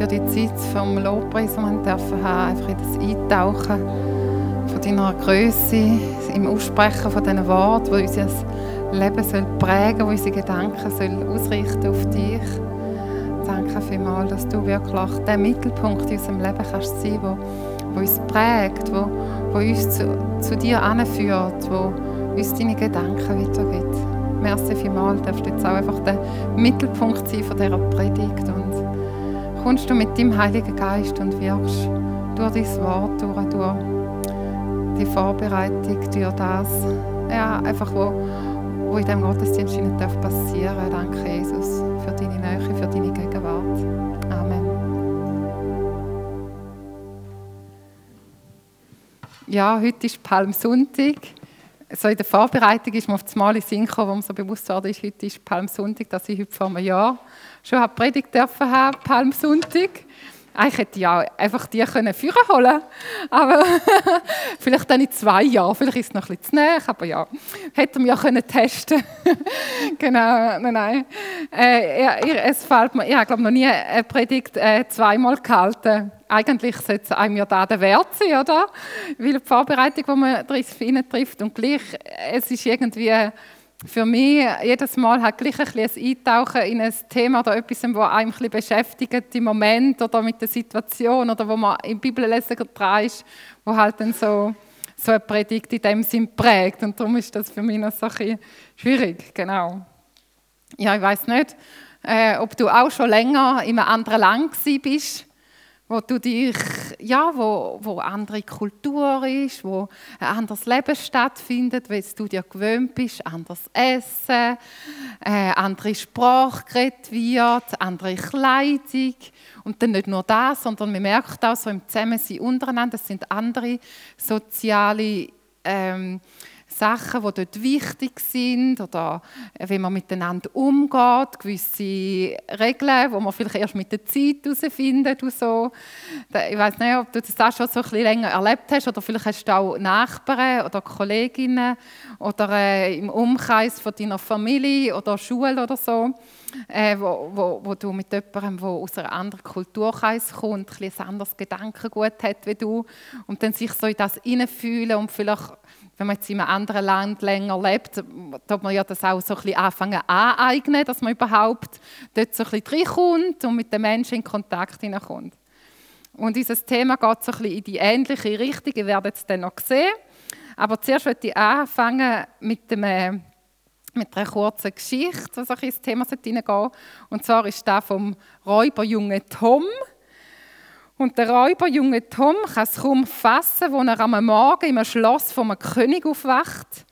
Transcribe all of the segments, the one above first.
für die Zeit vom Lobpreis, die wir dürfen haben, einfach in das Eintauchen von deiner Größe, im Aussprechen von diesen Worten, die unser Leben soll prägen soll, unsere Gedanken soll ausrichten auf dich. Danke vielmals, dass du wirklich der Mittelpunkt in unserem Leben kannst sein, wo, wo uns prägt, wo, wo uns zu, zu dir anführt, wo uns deine Gedanken weitergibt. Merci vielmals, darfst du jetzt auch einfach der Mittelpunkt sein von dieser Predigt kommst du mit deinem Heiligen Geist und wirkst durch dein Wort, durch, durch die Vorbereitung, durch das, ja, einfach wo, wo in diesem Gottesdienst nicht passieren darf. Danke, Jesus, für deine Nähe, für deine Gegenwart. Amen. Ja, heute ist Palmsonntag so in der Vorbereitung ist mir auf das Mal in Sinn gekommen, wo mir so bewusst war, ist, heute ist Palmsonntag, dass ich heute vor einem Jahr schon eine Predigt dürfen haben, Palmsonntag. Eigentlich hätte ich auch einfach die können führen holen aber vielleicht dann in zwei Jahren, vielleicht ist es noch ein bisschen zu näher, aber ja, hätte man ja können testen genau, nein, nein. Äh, es fällt mir, ich habe glaube noch nie eine Predigt äh, zweimal gehalten. Eigentlich sollte es einem ja da der Wert sein, oder? Weil die Vorbereitung, die man drin trifft und gleich, es ist irgendwie für mich jedes Mal hat gleich ein, bisschen ein Eintauchen in ein Thema oder etwas, das einem ein beschäftigt im Moment oder mit der Situation oder wo man im Bibellesen dran ist, wo halt dann so, so eine Predigt in dem Sinn prägt. Und darum ist das für mich noch so ein bisschen schwierig, genau. Ja, ich weiß nicht, äh, ob du auch schon länger in einem anderen Land bist wo du dich, ja, wo, wo andere Kultur ist, wo ein anderes Leben stattfindet, weil du dir gewöhnt bist, anderes Essen, äh, andere Sprache geredet wird, andere Kleidung. Und dann nicht nur das, sondern man merkt auch so im Zusammensein untereinander, das sind andere soziale ähm, Sachen, die dort wichtig sind oder wie man miteinander umgeht, gewisse Regeln, die man vielleicht erst mit der Zeit herausfindet und so. Ich weiß nicht, ob du das auch schon so ein bisschen länger erlebt hast oder vielleicht hast du auch Nachbarn oder Kolleginnen oder äh, im Umkreis von deiner Familie oder Schule oder so, äh, wo, wo, wo du mit jemandem, der aus einem anderen Kulturkreis kommt, ein, ein anderes Gedankengut hat wie du und dann sich so in das hineinfühlen und vielleicht wenn man jetzt in einem anderen Land länger lebt, tut man ja das auch so ein bisschen anfangen aneignen, dass man überhaupt dort so ein bisschen reinkommt und mit den Menschen in Kontakt hineinkommt. Und dieses Thema geht so ein bisschen in die ähnliche Richtung, ihr werdet es dann noch sehen. Aber zuerst möchte ich anfangen mit, dem, mit einer kurzen Geschichte, was ein ins Thema hineingehen Und zwar ist das vom Räuberjungen Tom. Und der Räuberjunge Tom kann es kaum fassen, als er am Morgen im Schloss vom König aufwacht.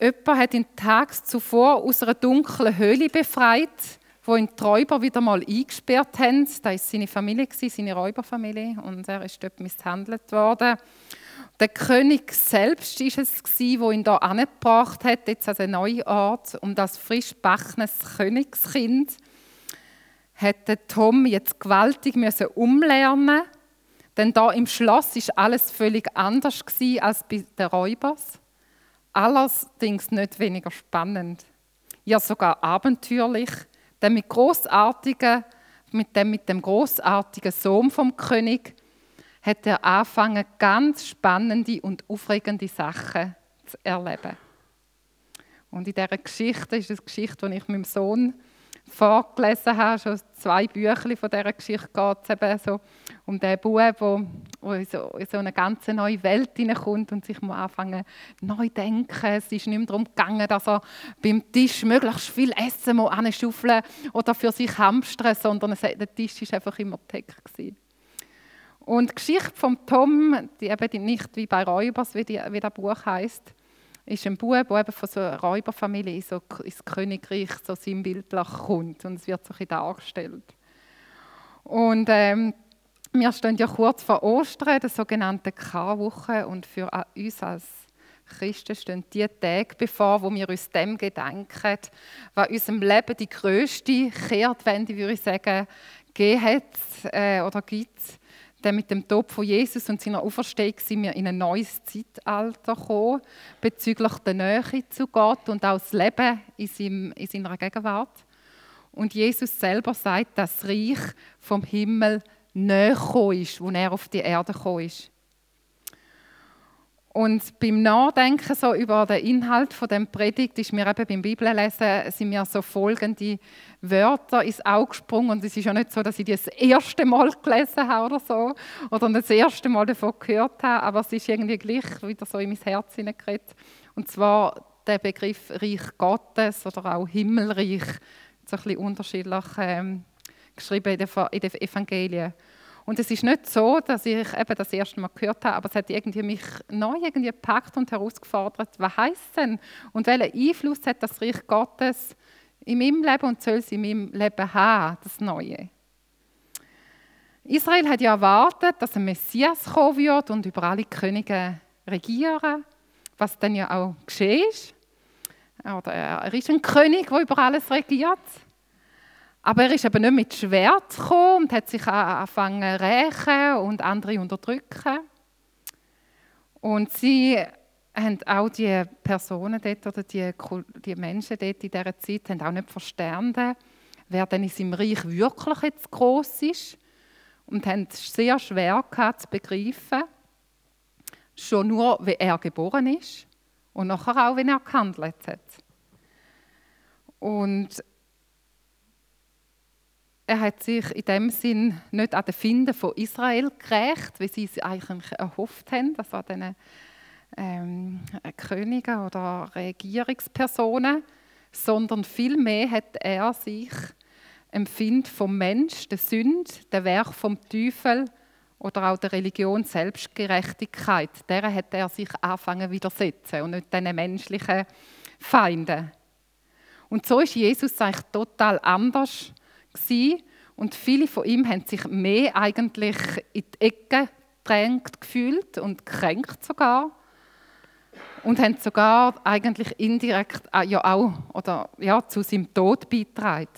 Jemand hat ihn tags zuvor aus einer dunklen Höhle befreit, wo ihn die Räuber wieder mal eingesperrt haben. Das war seine Familie, seine Räuberfamilie, und er ist dort misshandelt worden. Der König selbst war es, der ihn hier angebracht hat, jetzt an einen neuen Ort, um das frisch backenes Königskind hätte Tom jetzt gewaltig müssen umlernen denn da im Schloss ist alles völlig anders als bei den Räubers. Allerdings nicht weniger spannend, ja sogar abenteuerlich, denn mit großartigen, mit dem mit dem großartigen Sohn vom König hat er angefangen, ganz spannende und aufregende Sachen zu erleben. Und in dieser Geschichte ist es eine Geschichte, die ich meinem Sohn vorgelesen habe, schon zwei Bücher von dieser Geschichte geht es eben so um den Bub, der, in, so, in so eine ganz neue Welt hineinkommt und sich muss anfangen neu denken. Es ist nicht mehr darum gegangen, dass er beim Tisch möglichst viel Essen muss anschaufeln oder für sich hamstern, sondern der Tisch war einfach immer gedeckt. Und die Geschichte von Tom, die eben nicht wie bei Räubers, wie, die, wie das Buch heißt, ist ein Bub, der eben von so einer Räuberfamilie so ins Königreich so sinnbildlich kommt. Und es wird so ein dargestellt. Und ähm, wir stehen ja kurz vor Ostern, der sogenannten Karwoche. Und für uns als Christen stehen die Tage bevor, wo wir uns dem gedenken, was in unserem Leben die grösste Kehrtwende, würde ich sagen, gegeben hat äh, oder gibt denn mit dem Tod von Jesus und seiner Auferstehung sind wir in ein neues Zeitalter gekommen, bezüglich der Nähe zu Gott und auch das Leben in, seinem, in seiner Gegenwart. Und Jesus selber sagt, dass das Reich vom Himmel näher ist, wo er auf die Erde gekommen ist. Und beim Nachdenken so über den Inhalt von dem Predigt ist mir eben beim Bibellesen sind mir so folgende Wörter ins Auge gesprungen und es ist ja nicht so, dass ich die das erste Mal gelesen habe oder so oder das erste Mal davon gehört habe, aber es ist irgendwie gleich wieder so in mein Herz hineingeredet. Und zwar der Begriff Reich Gottes oder auch Himmelreich, so ein bisschen unterschiedlich ähm, geschrieben in den, Evangelien. Und es ist nicht so, dass ich eben das erste Mal gehört habe, aber es hat irgendwie mich neu irgendwie gepackt und herausgefordert, was heißt es denn und welchen Einfluss hat das Reich Gottes in meinem Leben und soll es in meinem Leben haben, das Neue. Israel hat ja erwartet, dass ein Messias kommen wird und über alle Könige regieren, was dann ja auch geschehen ist. Oder er ist ein König, der über alles regiert. Aber er ist eben nicht mit Schwert gekommen und hat sich angefangen zu rächen und andere unterdrücken. Und sie haben auch die Personen dort oder die, die Menschen dort in dieser Zeit haben auch nicht verstanden, wer denn in seinem Reich wirklich jetzt groß ist und haben es sehr schwer gehabt zu begreifen, schon nur, wie er geboren ist und nachher auch, wie er gehandelt hat. Und er hat sich in dem Sinn nicht an den Finden von Israel gerecht, wie sie es eigentlich erhofft haben, also an diesen ähm, Königen oder Regierungspersonen, sondern vielmehr hat er sich empfind vom Mensch, der Sünde, der Werk vom Teufel oder auch der Religion Selbstgerechtigkeit, der hat er sich anfangen widersetzen und nicht diesen menschlichen Feinden. Und so ist Jesus eigentlich total anders und viele von ihm haben sich mehr eigentlich in die Ecke gedrängt gefühlt und kränkt sogar. Und haben sogar eigentlich indirekt äh, ja auch oder ja zu seinem Tod beitragen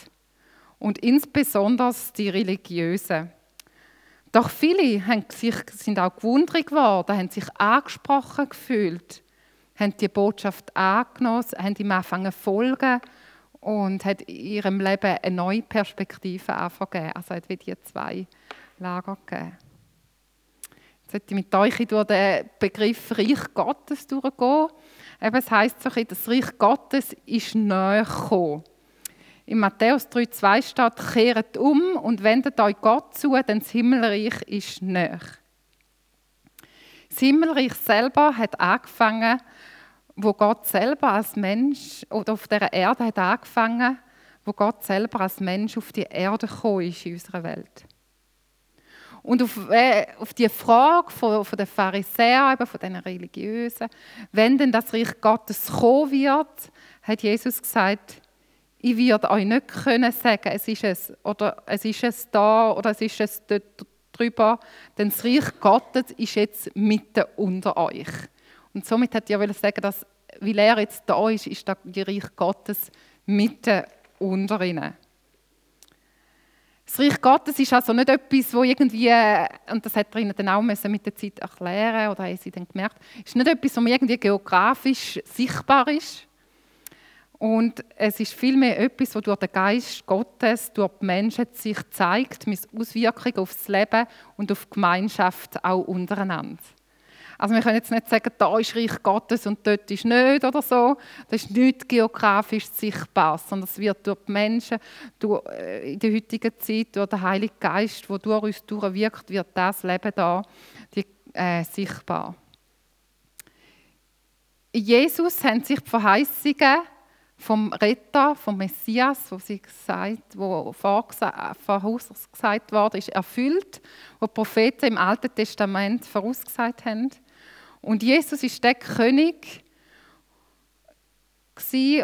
und insbesondere die Religiösen. Doch viele haben sich, sind auch gewundert geworden, haben sich angesprochen gefühlt, haben die Botschaft angenommen, haben ihm angefangen zu folgen und hat ihrem Leben eine neue Perspektive angefangen. Also hat wie die zwei Lager gegeben. Jetzt möchte ich mit euch durch den Begriff Reich Gottes durchgehen. Eben, es heisst so, das Reich Gottes ist näher gekommen. In Matthäus 3,2 steht, kehret um und wendet euch Gott zu, denn das Himmelreich ist näher. Das Himmelreich selber hat angefangen wo Gott selber als Mensch oder auf der Erde hat angefangen, wo Gott selber als Mensch auf die Erde gekommen ist in unserer Welt. Und auf, äh, auf die Frage von, von den Pharisäern, eben von den Religiösen, wenn denn das Reich Gottes kommen wird, hat Jesus gesagt, ich werde euch nicht können sagen, es ist es oder es ist es da oder es ist es dort drüber, denn das Reich Gottes ist jetzt mitten unter euch. Und somit hat er sagen, dass, weil er jetzt da ist, ist das Reich Gottes mitten unter ihnen. Das Reich Gottes ist also nicht etwas, wo irgendwie, und das hat er ihnen dann auch mit der Zeit erklären oder haben sie dann gemerkt, ist nicht etwas, was irgendwie geografisch sichtbar ist. Und es ist vielmehr etwas, das durch den Geist Gottes, durch die Menschen sich zeigt, mit Auswirkungen auf das Leben und auf die Gemeinschaft auch untereinander. Also wir können jetzt nicht sagen, da ist Reich Gottes und dort ist nicht oder so. Das ist nicht geografisch sichtbar, sondern es wird durch die Menschen, durch, äh, in der heutigen Zeit, durch den Heiligen Geist, der durch uns durchwirkt, wird das Leben da die, äh, sichtbar. In Jesus haben sich die Verheißungen vom Retter, vom Messias, wo sie gesagt, wo vorausgesagt worden ist, erfüllt, wo die Propheten im Alten Testament vorausgesagt haben. Und Jesus ist der König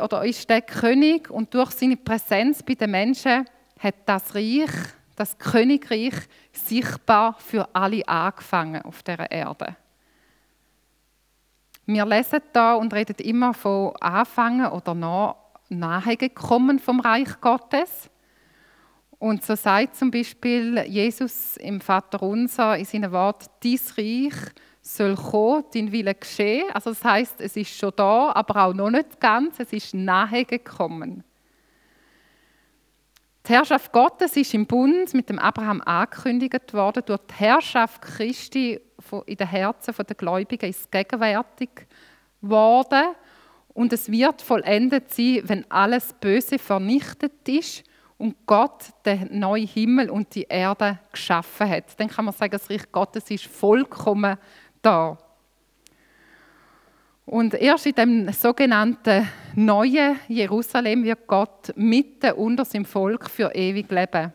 oder ist der König und durch seine Präsenz bei den Menschen hat das Reich, das Königreich sichtbar für alle angefangen auf der Erde. Wir lesen da und reden immer von Anfangen oder Nahegekommen vom Reich Gottes. Und so sagt zum Beispiel Jesus im Vater Unser in seinem Wort: Dies Reich soll kommen, dein Wille geschehen. Also das heißt, es ist schon da, aber auch noch nicht ganz. Es ist nahe gekommen. Die Herrschaft Gottes ist im Bund mit dem Abraham angekündigt worden. Durch die Herrschaft Christi in den Herzen der Gläubigen ist gegenwärtig worden. Und es wird vollendet sein, wenn alles Böse vernichtet ist und Gott den neuen Himmel und die Erde geschaffen hat. Dann kann man sagen, das Reich Gottes ist vollkommen da. Und erst in dem sogenannten neuen Jerusalem wird Gott mitten unter seinem Volk für ewig leben.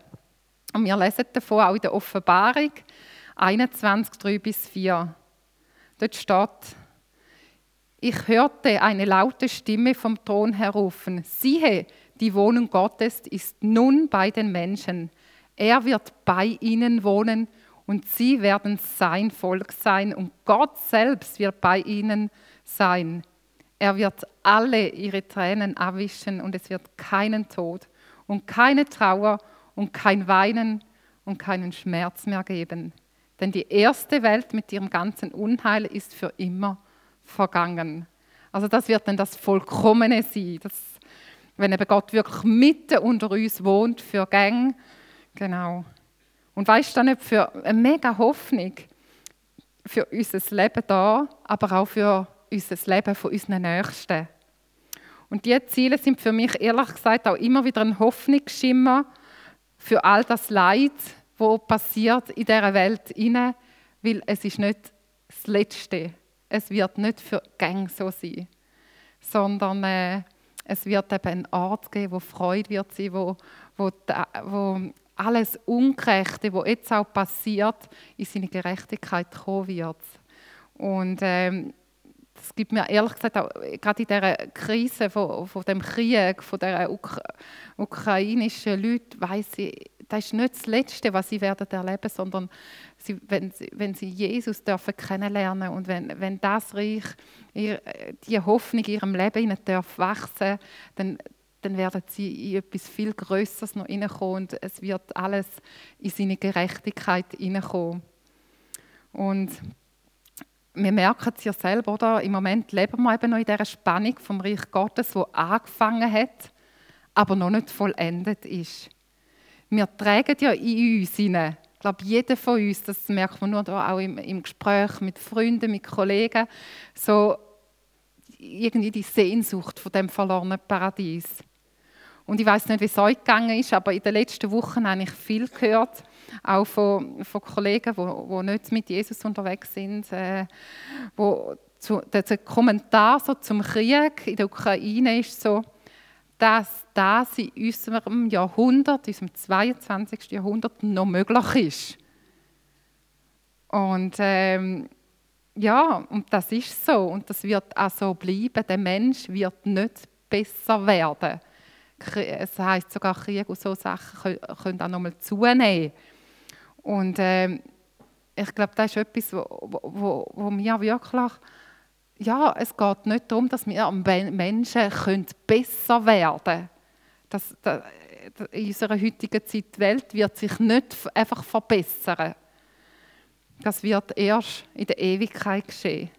Und wir lesen davon auch in der Offenbarung 21, 3 bis 4. Dort steht, ich hörte eine laute Stimme vom Thron herrufen, siehe, die Wohnung Gottes ist nun bei den Menschen. Er wird bei ihnen wohnen und sie werden sein Volk sein und Gott selbst wird bei ihnen sein. Er wird alle ihre Tränen abwischen und es wird keinen Tod und keine Trauer und kein Weinen und keinen Schmerz mehr geben. Denn die erste Welt mit ihrem ganzen Unheil ist für immer vergangen. Also das wird dann das Vollkommene sein. Das wenn eben Gott wirklich mitten unter uns wohnt, für Gang. Genau. Und weißt du nicht, für eine mega Hoffnung für unser Leben da, aber auch für unser Leben von unseren Nächsten. Und diese Ziele sind für mich ehrlich gesagt auch immer wieder ein Hoffnungsschimmer für all das Leid, wo passiert in dieser Welt inne, weil es ist nicht das Letzte. Es wird nicht für Gang so sein, sondern äh, es wird eben einen Ort geben, wo Freude wird sein, wo, wo, wo alles Ungerechte, was jetzt auch passiert, in seine Gerechtigkeit kommen wird. Und ähm, das gibt mir ehrlich gesagt auch gerade in dieser Krise von, von dem Krieg, von der Uk ukrainischen Leute, weiß ich, das ist nicht das Letzte, was sie werden erleben, sondern sie, wenn, sie, wenn sie Jesus dürfen kennenlernen und wenn, wenn das Reich, ihr, die Hoffnung in ihrem Leben ihnen darf wachsen, dann, dann werden sie in etwas viel Größeres noch hineinkommen und es wird alles in seine Gerechtigkeit hineinkommen. Und wir merken es ja selber, oder? im Moment leben wir eben noch in dieser Spannung vom Reich Gottes, wo angefangen hat, aber noch nicht vollendet ist. Wir tragen ja in uns hinein, ich glaube, jeder von uns, das merkt man nur auch im, im Gespräch mit Freunden, mit Kollegen, so irgendwie die Sehnsucht von dem verlorenen Paradies. Und ich weiß nicht, wie es euch gegangen ist, aber in den letzten Wochen habe ich viel gehört, auch von, von Kollegen, die, nicht mit Jesus unterwegs sind, äh, wo zu, der Kommentar so zum Krieg in der Ukraine ist so, dass das in unserem Jahrhundert, in unserem 22. Jahrhundert noch möglich ist. Und ähm, ja, und das ist so und das wird auch so bleiben. Der Mensch wird nicht besser werden. Es heißt sogar Krieg und so Sachen können auch noch mal zunehmen. Und ähm, ich glaube, das ist etwas, wo, mir wirklich ja, es geht nicht darum, dass wir Menschen können besser werden können. Das, in unserer heutigen Zeit, die Welt wird sich nicht einfach verbessern. Das wird erst in der Ewigkeit geschehen.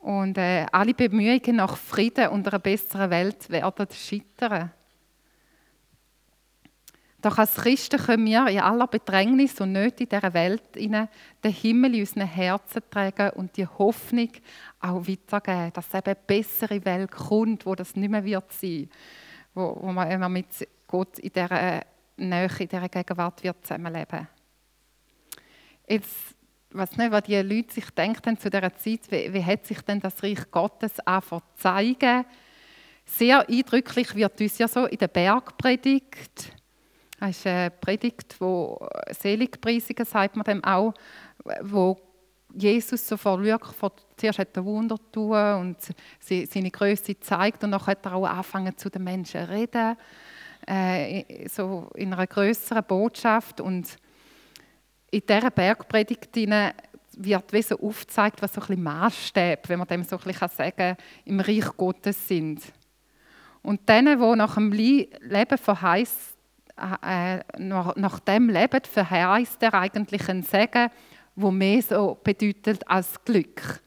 Und äh, alle Bemühungen nach Frieden und einer besseren Welt werden scheitern. Doch als Christen können wir in aller Bedrängnis und Nöte in dieser Welt den Himmel in unseren Herzen tragen und die Hoffnung auch weitergeben, dass eben eine bessere Welt kommt, wo das nicht mehr wird sein wo, wo man immer mit Gott in dieser Nähe, in dieser Gegenwart wird zusammenleben Jetzt, was nicht, was die Leute sich denken zu dieser Zeit, wie, wie hat sich denn das Reich Gottes einfach zeigen? Sehr eindrücklich wird uns ja so in der Bergpredigt das ist eine Predigt, wo Seligpreisungen, sagt man dem auch, wo Jesus so vor, zuerst hat er Wunder tun und seine Größe zeigt und dann hat er auch angefangen zu den Menschen zu reden, äh, so in einer größeren Botschaft und in dieser Bergpredigt wird wie so aufgezeigt, was so ein Maßstäbe, wenn man dem so ein sagen kann, im Reich Gottes sind. Und denen, die nach dem Leben verheißt äh, nach, nach dem Leben verheißt er eigentlich ein Segen, wo mehr so bedeutet als Glück.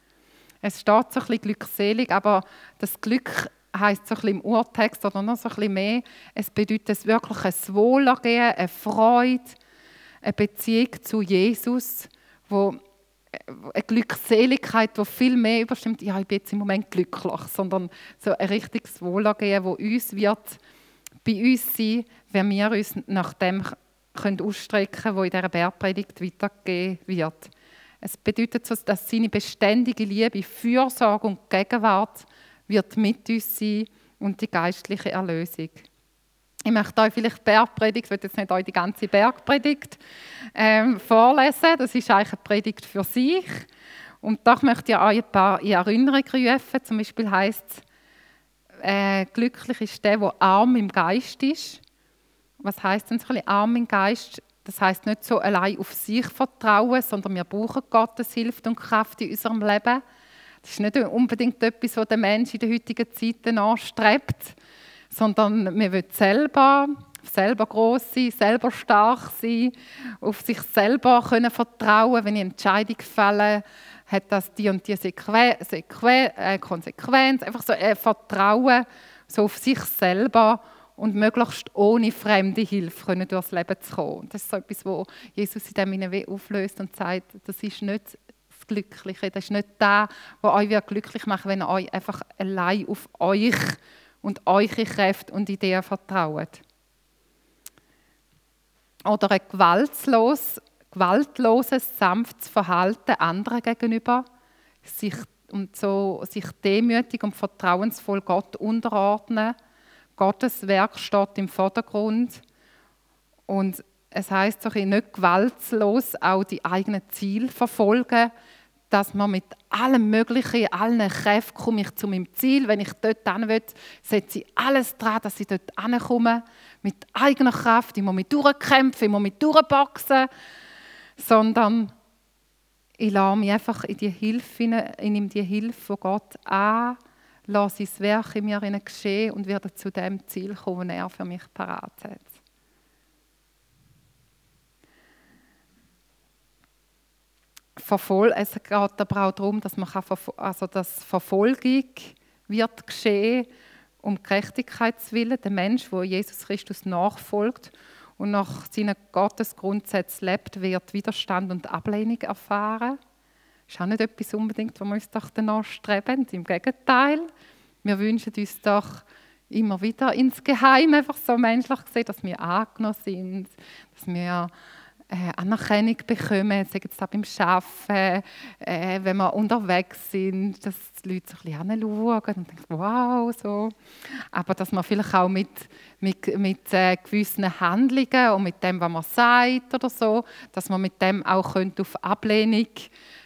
Es steht so ein bisschen glückselig, aber das Glück heißt so ein im Urtext oder noch so ein mehr, es bedeutet wirklich ein Wohlergehen, eine Freude, eine Beziehung zu Jesus, wo eine Glückseligkeit, die viel mehr überstimmt, ja, ich bin jetzt im Moment glücklich, sondern so ein richtiges Wohlergehen, wo uns wird bei uns sein, wenn wir uns nach dem können ausstrecken was in dieser Bergpredigt weitergegeben wird. Es bedeutet, dass seine beständige Liebe, Fürsorge und Gegenwart wird mit uns sein und die geistliche Erlösung. Ich möchte euch vielleicht Bergpredigt, ich will jetzt nicht euch die ganze Bergpredigt ähm, vorlesen, das ist eigentlich eine Predigt für sich. Und doch möchte ich euch ein paar in Erinnerung rufen. Zum Beispiel heißt es, äh, glücklich ist der, der arm im Geist ist. Was heißt denn so ein bisschen arm im Geist? Das heißt nicht so allein auf sich vertrauen, sondern wir brauchen Gottes Hilfe und Kraft in unserem Leben. Das ist nicht unbedingt etwas, was der Mensch in der heutigen Zeit anstrebt, sondern wir wollen selber, selber groß sein, selber stark sein, auf sich selber können vertrauen, wenn ich Entscheidung fälle, hat das die und die Sequen Sequen äh, Konsequenz, einfach so ein Vertrauen so auf sich selber und möglichst ohne fremde Hilfe können durchs Leben zu kommen. Das ist so etwas, wo Jesus in dem Sinne auflöst und sagt, das ist nicht das Glückliche, das ist nicht das, was euch glücklich macht, wenn ihr euch einfach allein auf euch und eure Kräfte und Ideen vertraut. Oder ein gewaltlos, gewaltloses, sanftes Verhalten anderen gegenüber, sich, und so, sich demütig und vertrauensvoll Gott unterordnen, Gottes Werk steht im Vordergrund und es heißt doch nicht gewaltlos auch die eigenen Ziele verfolgen, dass man mit allem Möglichen, allen Kräften komme ich zu meinem Ziel. Wenn ich dort hin will, setze ich alles dran, dass ich dort hinkomme. Mit eigener Kraft. Ich muss mich durchkämpfen, ich muss mich durchboxen. Sondern ich lasse mich einfach in die Hilfe, in ihm die Hilfe von Gott an lasse sein Werk in mir geschehen und werde zu dem Ziel kommen, das er für mich parat hat. Verfol es geht aber auch darum, dass, man kann, also dass Verfolgung wird geschehen um Gerechtigkeitswillen. Der Mensch, der Jesus Christus nachfolgt und nach seinen Gottesgrundsätzen lebt, wird Widerstand und Ablehnung erfahren. Das ist auch nicht etwas unbedingt, wo wir uns doch danach. Im Gegenteil, wir wünschen uns doch immer wieder insgeheim einfach so menschlich gesehen, dass wir angenommen sind, dass wir äh, Anerkennung bekommen, jetzt auch beim Arbeiten, äh, wenn wir unterwegs sind, dass die Leute so ein bisschen und denken, wow, so. Aber dass man vielleicht auch mit, mit, mit äh, gewissen Handlungen und mit dem, was man sagt oder so, dass man mit dem auch auf Ablehnung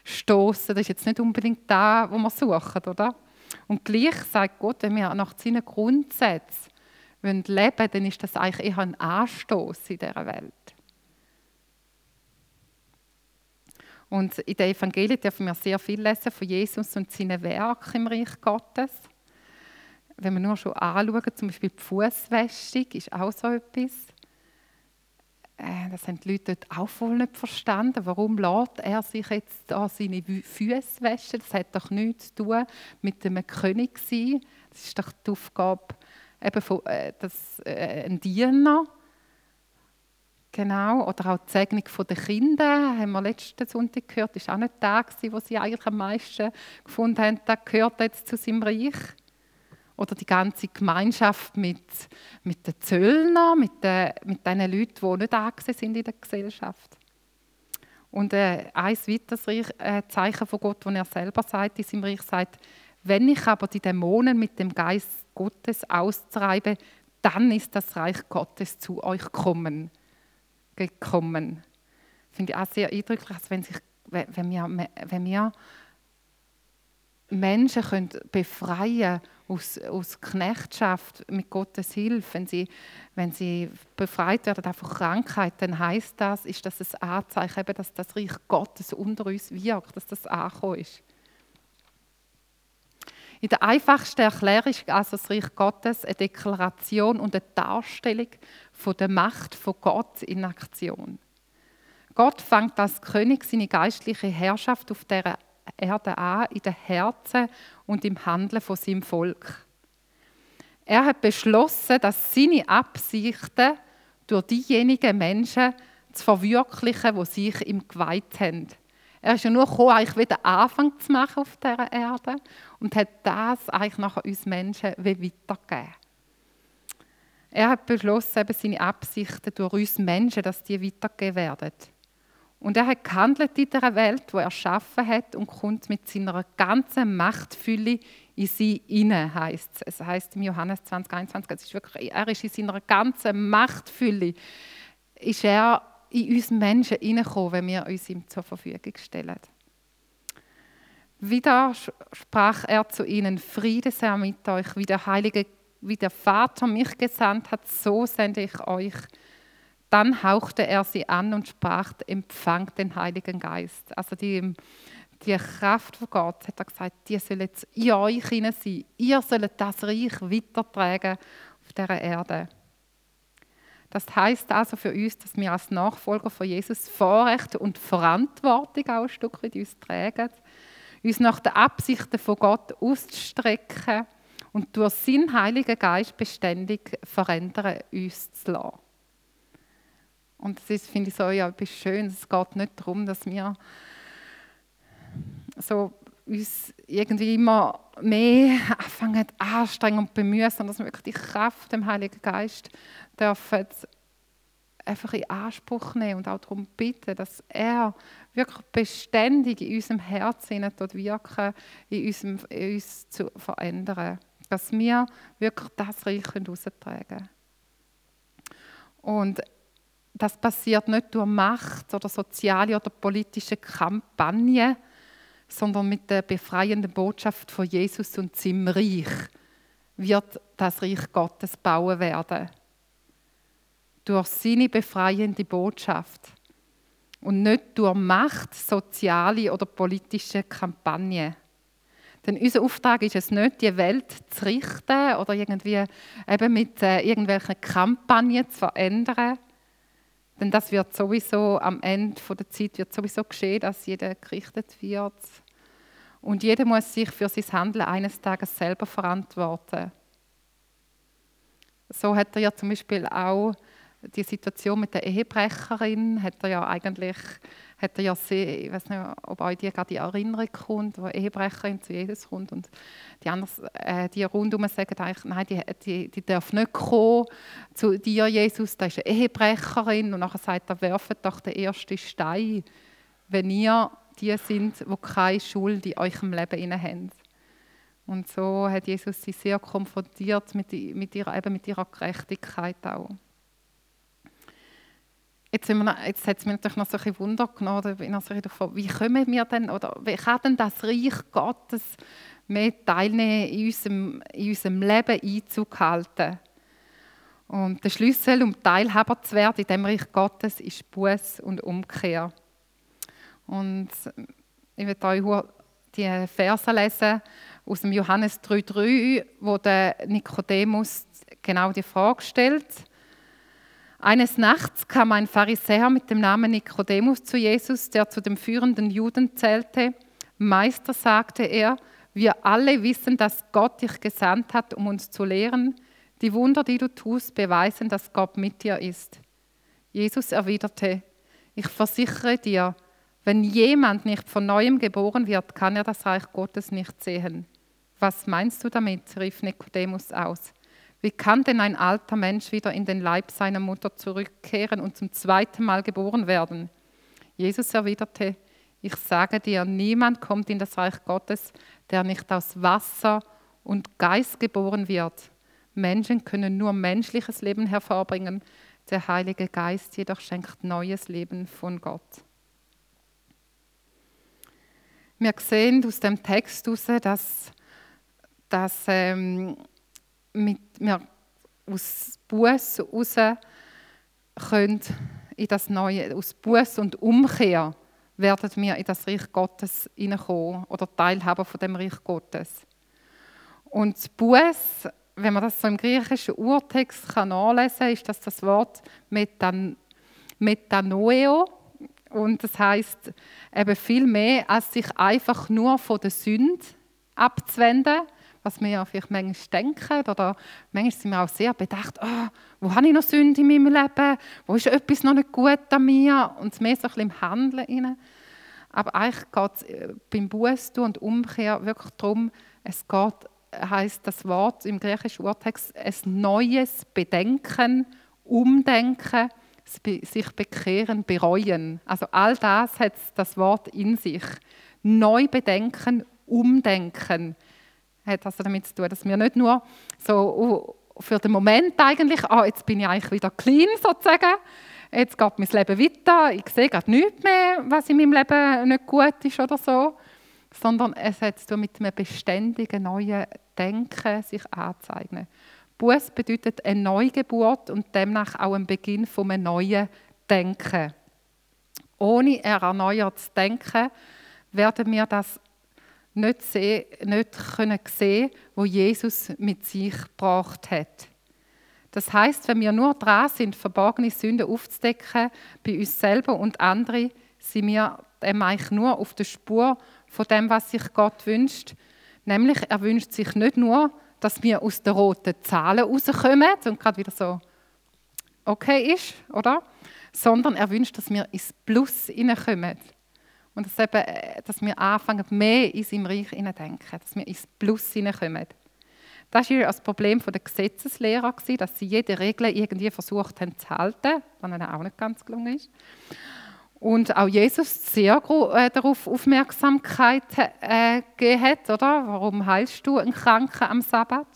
stoßen. Das ist jetzt nicht unbedingt da, wo man sucht, oder? Und gleich sagt Gott, wenn wir nach seinen Grundsätzen leben wollen, dann ist das eigentlich eher ein Anstoß in dieser Welt. Und in den Evangelien dürfen wir sehr viel lesen von Jesus und seinen Werken im Reich Gottes. Wenn wir nur schon anschauen, zum Beispiel die Fußwäschung ist auch so etwas. Äh, das haben die Leute dort auch voll nicht verstanden. Warum lässt er sich jetzt da seine Füße waschen? Das hat doch nichts zu tun mit einem König sein. Das ist doch die Aufgabe eben von, äh, das, äh, ein Diener. Genau, oder auch die Segnung der Kinder, haben wir letzten Sonntag gehört, ist auch nicht der, wo sie eigentlich am meisten gefunden haben, der gehört jetzt zu seinem Reich. Oder die ganze Gemeinschaft mit, mit den Zöllnern, mit, den, mit den Leuten, die nicht angesehen sind in der Gesellschaft. Und äh, ein weiteres Reich, äh, Zeichen von Gott, das er selber sagt in seinem Reich, sagt, wenn ich aber die Dämonen mit dem Geist Gottes austreibe, dann ist das Reich Gottes zu euch gekommen. Gekommen. Finde ich auch sehr eindrücklich, also wenn, sich, wenn, wir, wenn wir Menschen können befreien aus, aus Knechtschaft mit Gottes Hilfe, wenn sie, wenn sie befreit werden von Krankheit, dann heißt das, ist das ein Anzeichen, dass das Reich Gottes unter uns wirkt, dass das angekommen ist. In der einfachsten Erklärung ist also das Reich Gottes eine Deklaration und eine Darstellung von der Macht von Gott in Aktion. Gott fängt als König seine geistliche Herrschaft auf der Erde an, in den Herzen und im Handeln von seinem Volk. Er hat beschlossen, dass seine Absichten durch diejenigen Menschen zu verwirklichen, die sich ihm geweiht haben. Er ist ja nur gekommen, eigentlich wieder Anfang zu machen auf dieser Erde und hat das eigentlich nachher uns Menschen weitergegeben. Er hat beschlossen, eben seine Absichten durch uns Menschen, dass die weitergegeben werden. Und er hat gehandelt in dieser Welt, die er erschaffen hat und kommt mit seiner ganzen Machtfülle in sie hinein, heißt es. Es heißt im Johannes 2021, es ist wirklich, er ist in seiner ganzen Machtfülle, ist er in uns Menschen hineingekommen, wenn wir uns ihm zur Verfügung stellen. Wieder sprach er zu ihnen, Friede sei mit euch, wie der Heilige, wie der Vater mich gesandt hat, so sende ich euch. Dann hauchte er sie an und sprach, empfangt den Heiligen Geist. Also die, die Kraft von Gott, hat er gesagt, die soll jetzt in euch hinein sein. Ihr sollt das Reich weitertragen auf dieser Erde. Das heißt also für uns, dass wir als Nachfolger von Jesus Vorrechte und Verantwortung auch ein Stück weit uns tragen, uns nach den Absichten von Gott auszustrecken und durch seinen Heiligen Geist beständig verändern uns zu lassen. Und das ist, finde ich, so ja, etwas Schönes. Es geht nicht darum, dass wir so uns irgendwie immer mehr anfangen anstrengen und bemühen, sondern dass wir wirklich die Kraft dem Heiligen Geist dürfen einfach in Anspruch nehmen und auch darum bitten, dass er wirklich beständig in unserem Herzen dort wirken, in, unserem, in uns zu verändern. Dass wir wirklich das Reich heraustragen können. Und das passiert nicht durch Macht oder soziale oder politische Kampagnen, sondern mit der befreienden Botschaft von Jesus und seinem Reich wird das Reich Gottes bauen werden. Durch seine befreiende Botschaft und nicht durch Macht, soziale oder politische Kampagnen. Denn unser Auftrag ist es nicht, die Welt zu richten oder irgendwie eben mit äh, irgendwelchen Kampagnen zu verändern, denn das wird sowieso am Ende der Zeit wird sowieso geschehen, dass jeder gerichtet wird. Und jeder muss sich für sein Handeln eines Tages selber verantworten. So hat er ja zum Beispiel auch die Situation mit der Ehebrecherin, hat er ja eigentlich hat er ja sehr, ich weiß nicht, ob euch die gerade die Erinnerung kommt, wo Ehebrecherin zu Jesus kommt und die anderen, äh, die rundherum sagen eigentlich, nein, die, die, die darf nicht kommen zu dir, Jesus, da ist eine Ehebrecherin und nachher sagt er, werft doch den ersten Stein, wenn ihr die sind, die keine Schuld in eurem Leben haben. Und so hat Jesus sie sehr konfrontiert mit, mit, ihrer, eben mit ihrer Gerechtigkeit auch. Jetzt, wir, jetzt hat es mir natürlich noch so ein Wunder genommen, wie können wir denn, oder wie kann denn das Reich Gottes mehr teilnehmen in unserem, in unserem Leben Einzug halten? Und der Schlüssel, um Teilhaber zu werden in dem Reich Gottes, ist Buß und Umkehr. Und ich werde euch die Verse lesen aus dem Johannes 3,3, wo der Nikodemus genau die Frage stellt eines Nachts kam ein Pharisäer mit dem Namen Nikodemus zu Jesus, der zu den führenden Juden zählte. Meister, sagte er, wir alle wissen, dass Gott dich gesandt hat, um uns zu lehren. Die Wunder, die du tust, beweisen, dass Gott mit dir ist. Jesus erwiderte, ich versichere dir, wenn jemand nicht von neuem geboren wird, kann er das Reich Gottes nicht sehen. Was meinst du damit? rief Nikodemus aus. Wie kann denn ein alter Mensch wieder in den Leib seiner Mutter zurückkehren und zum zweiten Mal geboren werden? Jesus erwiderte, ich sage dir, niemand kommt in das Reich Gottes, der nicht aus Wasser und Geist geboren wird. Menschen können nur menschliches Leben hervorbringen, der Heilige Geist jedoch schenkt neues Leben von Gott. Wir sehen aus dem Text heraus, dass, dass ähm, mit, wir aus Buß heraus können in das Neue, aus Buß und Umkehr werden wir in das Reich Gottes hineinkommen oder Teilhaber von dem Reich Gottes. Und Buß, wenn man das so im griechischen Urtext kann nachlesen kann, ist das das Wort Metan Metanoeo. Und das heißt eben viel mehr, als sich einfach nur von der Sünde abzuwenden, was wir ja vielleicht manchmal denken. Oder manchmal sind wir auch sehr bedacht, oh, wo habe ich noch Sünde in meinem Leben? Wo ist etwas noch nicht gut an mir? Und mehr so ein bisschen im Handeln. Rein. Aber eigentlich geht es äh, beim Buße und Umkehr wirklich darum, es geht, heißt das Wort im griechischen Urtext, ein neues Bedenken, Umdenken, sich bekehren, bereuen. Also all das hat das Wort in sich. Neu bedenken, umdenken hat also damit zu tun, dass wir nicht nur so für den Moment eigentlich, ah, jetzt bin ich eigentlich wieder clean sozusagen, jetzt geht mein Leben weiter, ich sehe gerade nichts mehr, was in meinem Leben nicht gut ist oder so, sondern es hat zu tun mit einem beständigen neuen Denken sich anzeigen. Buß bedeutet eine Neugeburt und demnach auch ein Beginn von einem neuen Denken. Ohne ein erneuertes Denken werden wir das nicht, sehen, nicht können sehen, wo Jesus mit sich gebracht hat. Das heißt, wenn wir nur dran sind, verborgene Sünden aufzudecken bei uns selber und anderen, sind wir eigentlich nur auf der Spur von dem, was sich Gott wünscht. Nämlich, er wünscht sich nicht nur, dass wir aus den roten Zahlen rauskommen und gerade wieder so okay ist, oder? Sondern er wünscht, dass wir ins Plus hineinkommen. Und dass, eben, äh, dass wir anfangen, mehr in seinem Reich hineindenken, dass wir ins Plus hineinkommen. Das war das Problem der Gesetzeslehrer, dass sie jede Regel irgendwie versucht haben zu halten, was ihnen auch nicht ganz gelungen ist. Und auch Jesus sehr äh, darauf Aufmerksamkeit äh, gegeben hat, oder? Warum heilst du einen Kranken am Sabbat?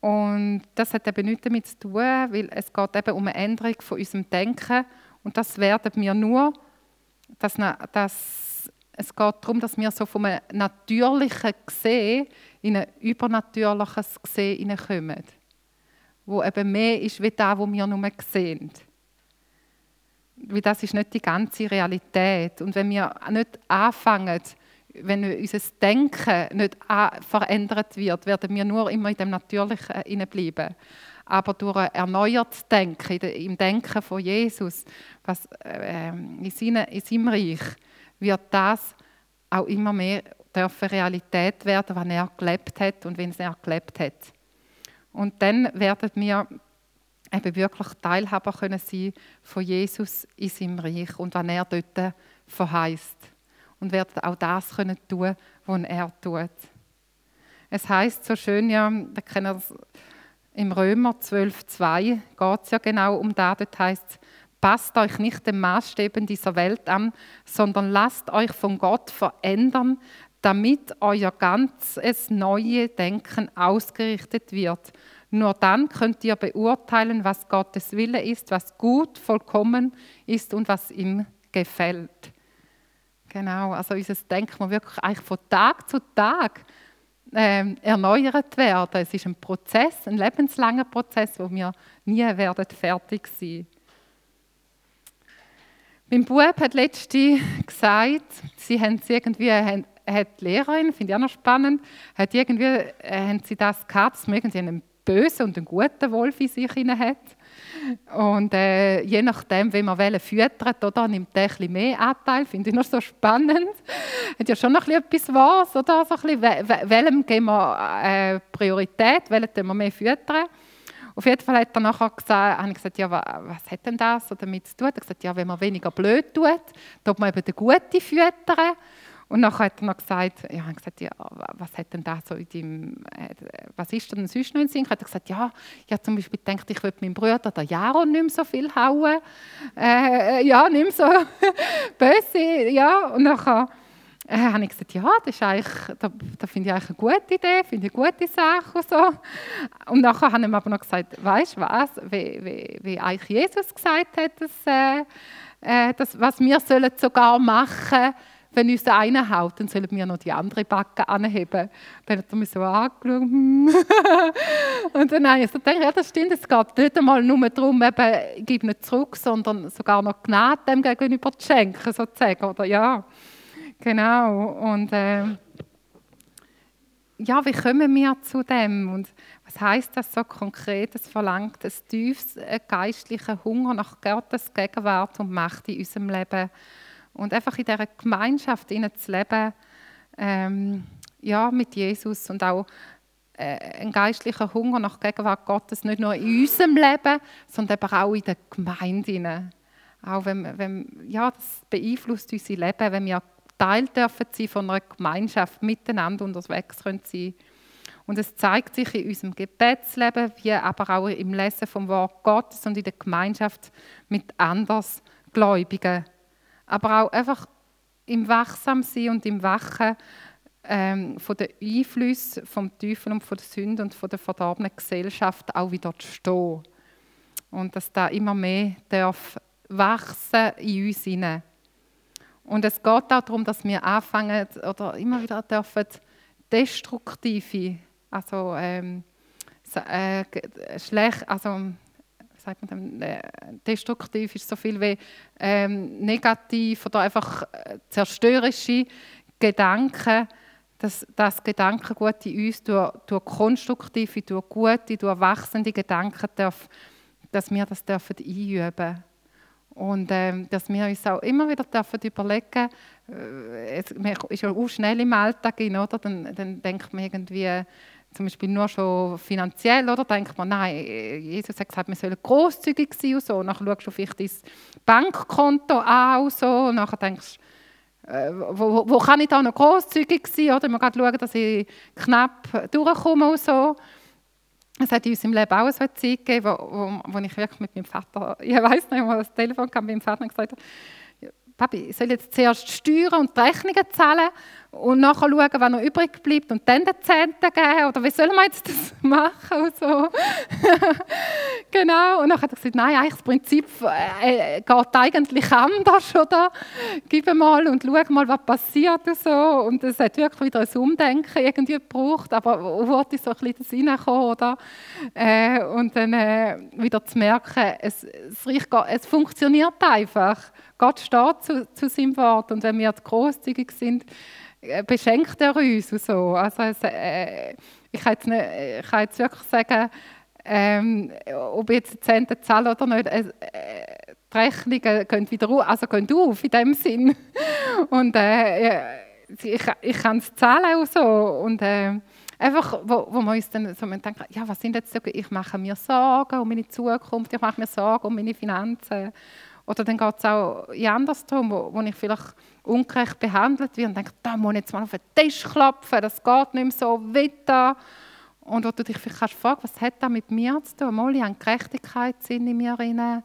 Und das hat eben nichts damit zu tun, weil es geht eben um eine Änderung von unserem Denken und das werden wir nur dass, dass es geht darum, dass wir so vom natürlichen Gesehen in ein übernatürliches Gesehen hineinkommen, wo eben mehr ist, wie das, was wir nur sehen. Weil das ist nicht die ganze Realität. Und wenn wir nicht anfangen, wenn unser Denken nicht verändert wird, werden wir nur immer in dem Natürlichen bleiben aber durch ein erneuertes Denken, im Denken von Jesus, was, äh, in, seine, in seinem Reich, wird das auch immer mehr dürfen Realität werden, was er gelebt hat und wenn er gelebt hat. Und dann werden wir eben wirklich Teilhaber können sein von Jesus in seinem Reich und was er dort verheißt und werden auch das können tun, was er tut. Es heißt so schön ja, da kennen das im Römer 12,2 geht es ja genau um das. Dort heißt es, passt euch nicht den Maßstäben dieser Welt an, sondern lasst euch von Gott verändern, damit euer ganzes neue Denken ausgerichtet wird. Nur dann könnt ihr beurteilen, was Gottes Wille ist, was gut, vollkommen ist und was ihm gefällt. Genau, also unser Denken muss wirklich eigentlich von Tag zu Tag äh, erneuert werden. Es ist ein Prozess, ein lebenslanger Prozess, wo wir nie werden fertig sein. Mein Bub hat letzte gesagt, sie haben irgendwie hat die Lehrerin, finde ich auch noch spannend, hat irgendwie äh, haben sie das gehabt, dass man irgendwie einen bösen und einen guten Wolf in sich hat. Und äh, je nachdem, wie man welchen füttert, oder, nimmt der ein mehr Anteil. Finde ich noch so spannend. Hat ja schon noch etwas was, oder? So bisschen, welchem geben wir äh, Priorität, welchem wir mehr füttern. Auf jeden Fall hat er nachher gesagt, habe ich gesagt, ja, was hat denn das damit zu tun? Er hat gesagt, ja, wenn man weniger blöd tut, tut man eben den Guten füttern. Und dann hat er noch gesagt, ja, gesagt, ja, was hat denn da so in deinem, äh, was ist denn sonst noch in Sinn? Hat er gesagt, ja, ich habe zum Beispiel gedacht, ich würde meinem Bruder, der Jaron, nicht mehr so viel hauen. Äh, ja, nicht mehr so böse, ja. Und dann äh, habe ich gesagt, ja, das ist eigentlich, da, da finde ich eigentlich eine gute Idee, finde ich eine gute Sache und so. Und nachher haben wir aber noch gesagt, weißt du was, wie, wie, wie eigentlich Jesus gesagt hat, dass, äh, äh dass was wir sogar machen sollen, wenn uns der eine haut, dann sollen wir noch die andere Backe anheben. Dann hat er mich so angeschaut. und dann habe ich gedacht, ja, das stimmt, es geht nicht einmal nur darum, eben, gib nicht zurück, sondern sogar noch Gnade dem gegenüber zu schenken, sozusagen. Oder ja, genau. Und äh, ja, wie kommen wir zu dem? Und was heißt das so konkret? Es verlangt ein tiefes äh, geistlicher Hunger nach Gottes Gegenwart und Macht in unserem Leben und einfach in dieser Gemeinschaft zu leben, ähm, ja, mit Jesus und auch äh, ein geistlicher Hunger nach Gegenwart Gottes, nicht nur in unserem Leben, sondern eben auch in der Gemeinde. Auch wenn, wenn, ja, das beeinflusst unser Leben, wenn wir Teil dürfen sein von einer Gemeinschaft, miteinander unterwegs können sein Und es zeigt sich in unserem Gebetsleben, wie aber auch im Lesen vom Wort Gottes und in der Gemeinschaft mit Andersgläubigen. Aber auch einfach im Wachsamsein und im Wachen ähm, von den Einflüssen vom Teufel und von der Sünde und von der verdorbenen Gesellschaft auch wieder zu stehen. Und dass da immer mehr darf wachsen in uns hinein. Und es geht auch darum, dass wir anfangen oder immer wieder dürfen destruktive, also ähm, äh, schlecht, also sagt man äh, destruktiv ist so viel wie ähm, negativ oder einfach äh, zerstörerische Gedanken, dass das Gedankengut in uns durch, durch konstruktive, durch gute, durch wachsende Gedanken darf, dass wir das dürfen einüben und ähm, dass wir uns auch immer wieder dürfen überlegen äh, es ist ja auch schnell im Alltag, oder? Dann, dann denkt man irgendwie, zum Beispiel nur schon finanziell, oder? denkt man, nein, Jesus hat gesagt, wir sollen großzügig sein und so. Nachher schaust du vielleicht dein Bankkonto an und so. Und nachher denkst du, äh, wo, wo, kann ich da noch großzügig sein? Oder man schauen, dass ich knapp durchkomme und so. Es hat in unserem Leben auch so eine Zeit gegeben, wo, wo, wo ich wirklich mit meinem Vater, ich weiß nicht, wo das Telefon kam, mit meinem Vater gesagt habe, Papi, ich soll jetzt zuerst Steuern und Rechnungen zahlen und nachher schauen, was noch übrig bleibt und dann den Zehnten geben? Oder wie soll man jetzt das machen? Und so. genau. Und dann hat er gesagt, nein, eigentlich das Prinzip äh, geht eigentlich anders, oder? Gib mal und schau mal, was passiert und so. Und es hat wirklich wieder ein Umdenken irgendwie gebraucht, aber wo ich so ein bisschen das reinkommen, oder? Äh, und dann äh, wieder zu merken, es, es, es funktioniert einfach. Gott steht zu, zu seinem Wort und wenn wir großzügig sind, äh, beschenkt er uns und so. Also es, äh, ich, kann jetzt nicht, ich kann jetzt wirklich sagen, ähm, ob ich jetzt Zehnte zahle oder nicht, äh, die Rechnungen gehen wieder auf, also gehen auf in dem Sinn. Und äh, ich, ich kann es zahlen und so. Und, äh, einfach, wo, wo wir uns dann so denken, ja, was sind jetzt ich mache mir Sorgen um meine Zukunft, ich mache mir Sorgen um meine Finanzen. Oder dann geht es auch in andersrum, wo, wo ich vielleicht ungerecht behandelt werde und denke, da muss ich jetzt mal auf den Tisch klopfen, das geht nicht mehr so weiter. Und wo du dich vielleicht fragen, was hat das mit mir zu tun? Mal, ich habe Gerechtigkeit in mir rein.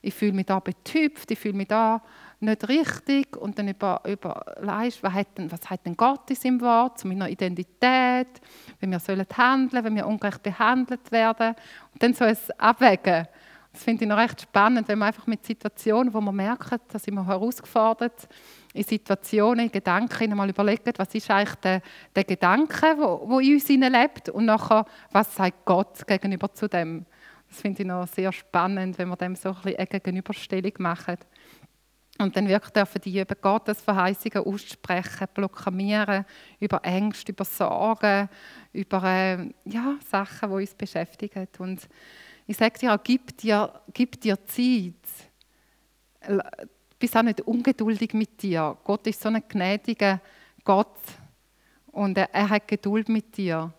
Ich fühle mich da betüpft, ich fühle mich da nicht richtig. Und dann über, überlegst, was hat, denn, was hat denn Gott in seinem Wort zu meiner Identität, wenn wir sollen handeln, wenn wir ungerecht behandelt werden. Und dann so ein Abwägen. Das finde ich noch recht spannend, wenn man einfach mit Situationen, wo man merkt, dass sind wir herausgefordert, in Situationen, in Gedanken mal überlegt, was ist eigentlich der, der Gedanke, wo, wo in uns lebt und nachher, was sagt Gott gegenüber zu dem. Das finde ich noch sehr spannend, wenn wir dem so ein bisschen eine Gegenüberstellung machen. Und dann wirklich dürfen die über Gottes Verheißungen aussprechen, blockieren, über Ängste, über Sorgen, über äh, ja, Sachen, die uns beschäftigen. Und ich sage dir auch, gib dir, gib dir Zeit. Bist auch nicht ungeduldig mit dir. Gott ist so ein gnädiger Gott und er, er hat Geduld mit dir.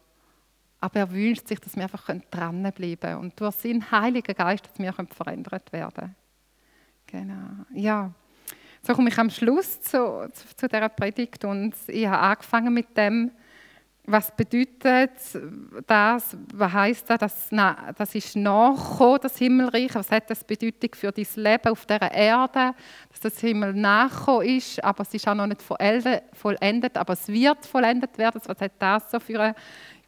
Aber er wünscht sich, dass wir einfach dranbleiben können und durch seinen Heiligen Geist, dass wir verändert werden Genau. Ja. So komme ich am Schluss zu, zu, zu dieser Predigt und ich habe angefangen mit dem, was bedeutet das? Was heißt das? Das, das ist nachgekommen, das Himmelreich. Was hat das Bedeutung für dein Leben auf dieser Erde? Dass das Himmel nachgekommen ist, aber es ist auch noch nicht vollendet, aber es wird vollendet werden. Was hat das so für einen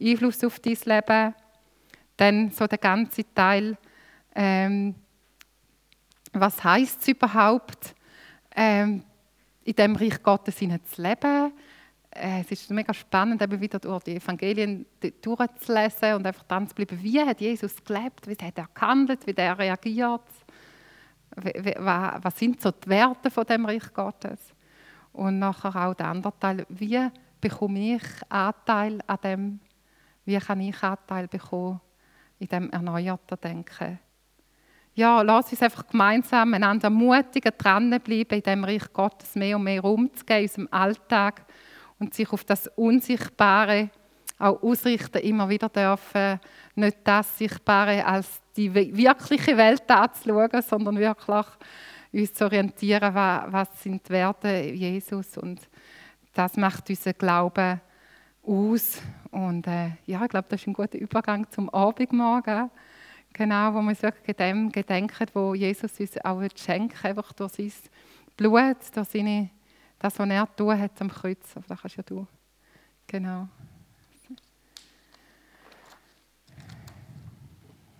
Einfluss auf dein Leben? Dann so der ganze Teil. Ähm, was heißt es überhaupt, ähm, in dem Reich Gottes zu leben? Es ist mega spannend, eben wieder durch die Evangelien durchzulesen und einfach dran zu bleiben, wie hat Jesus gelebt, wie hat er gehandelt, wie er reagiert, was sind so die Werte von dem Reich Gottes. Und nachher auch der andere Teil, wie bekomme ich Anteil an dem, wie kann ich Anteil bekommen in dem erneuerten Denken. Ja, lass uns einfach gemeinsam einander ermutigen, dranbleiben, in dem Reich Gottes mehr und mehr rumzugehen, in unserem Alltag und sich auf das Unsichtbare auch ausrichten, immer wieder dürfen, nicht das Sichtbare als die wirkliche Welt anzuschauen, sondern wirklich uns zu orientieren, was sind die Werte Jesus und das macht unseren Glauben aus. Und äh, ja, ich glaube, das ist ein guter Übergang zum Abendmorgen. Genau, wo wir uns wirklich dem gedenken, wo Jesus uns auch schenken einfach durch sein Blut, durch seine, das, was er tun hat am Kreuz. Aber das kannst ja du. Genau.